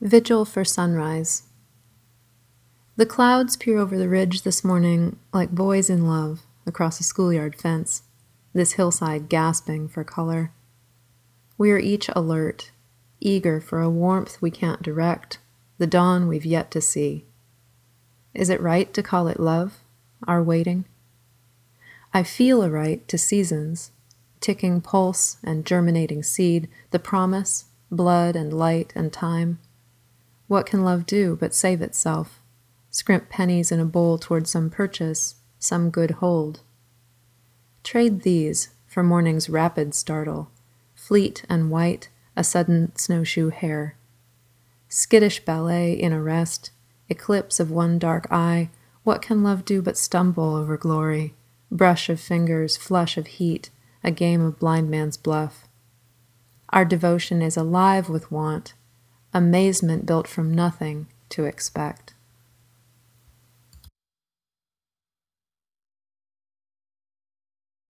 Vigil for Sunrise. The clouds peer over the ridge this morning like boys in love across a schoolyard fence, this hillside gasping for color. We are each alert, eager for a warmth we can't direct, the dawn we've yet to see. Is it right to call it love, our waiting? I feel a right to seasons, ticking pulse and germinating seed, the promise, blood and light and time. What can love do but save itself, scrimp pennies in a bowl toward some purchase, some good hold? Trade these for morning's rapid startle, fleet and white, a sudden snowshoe hare. Skittish ballet in a rest, eclipse of one dark eye, what can love do but stumble over glory? Brush of fingers, flush of heat, a game of blind man's bluff. Our devotion is alive with want, amazement built from nothing to expect.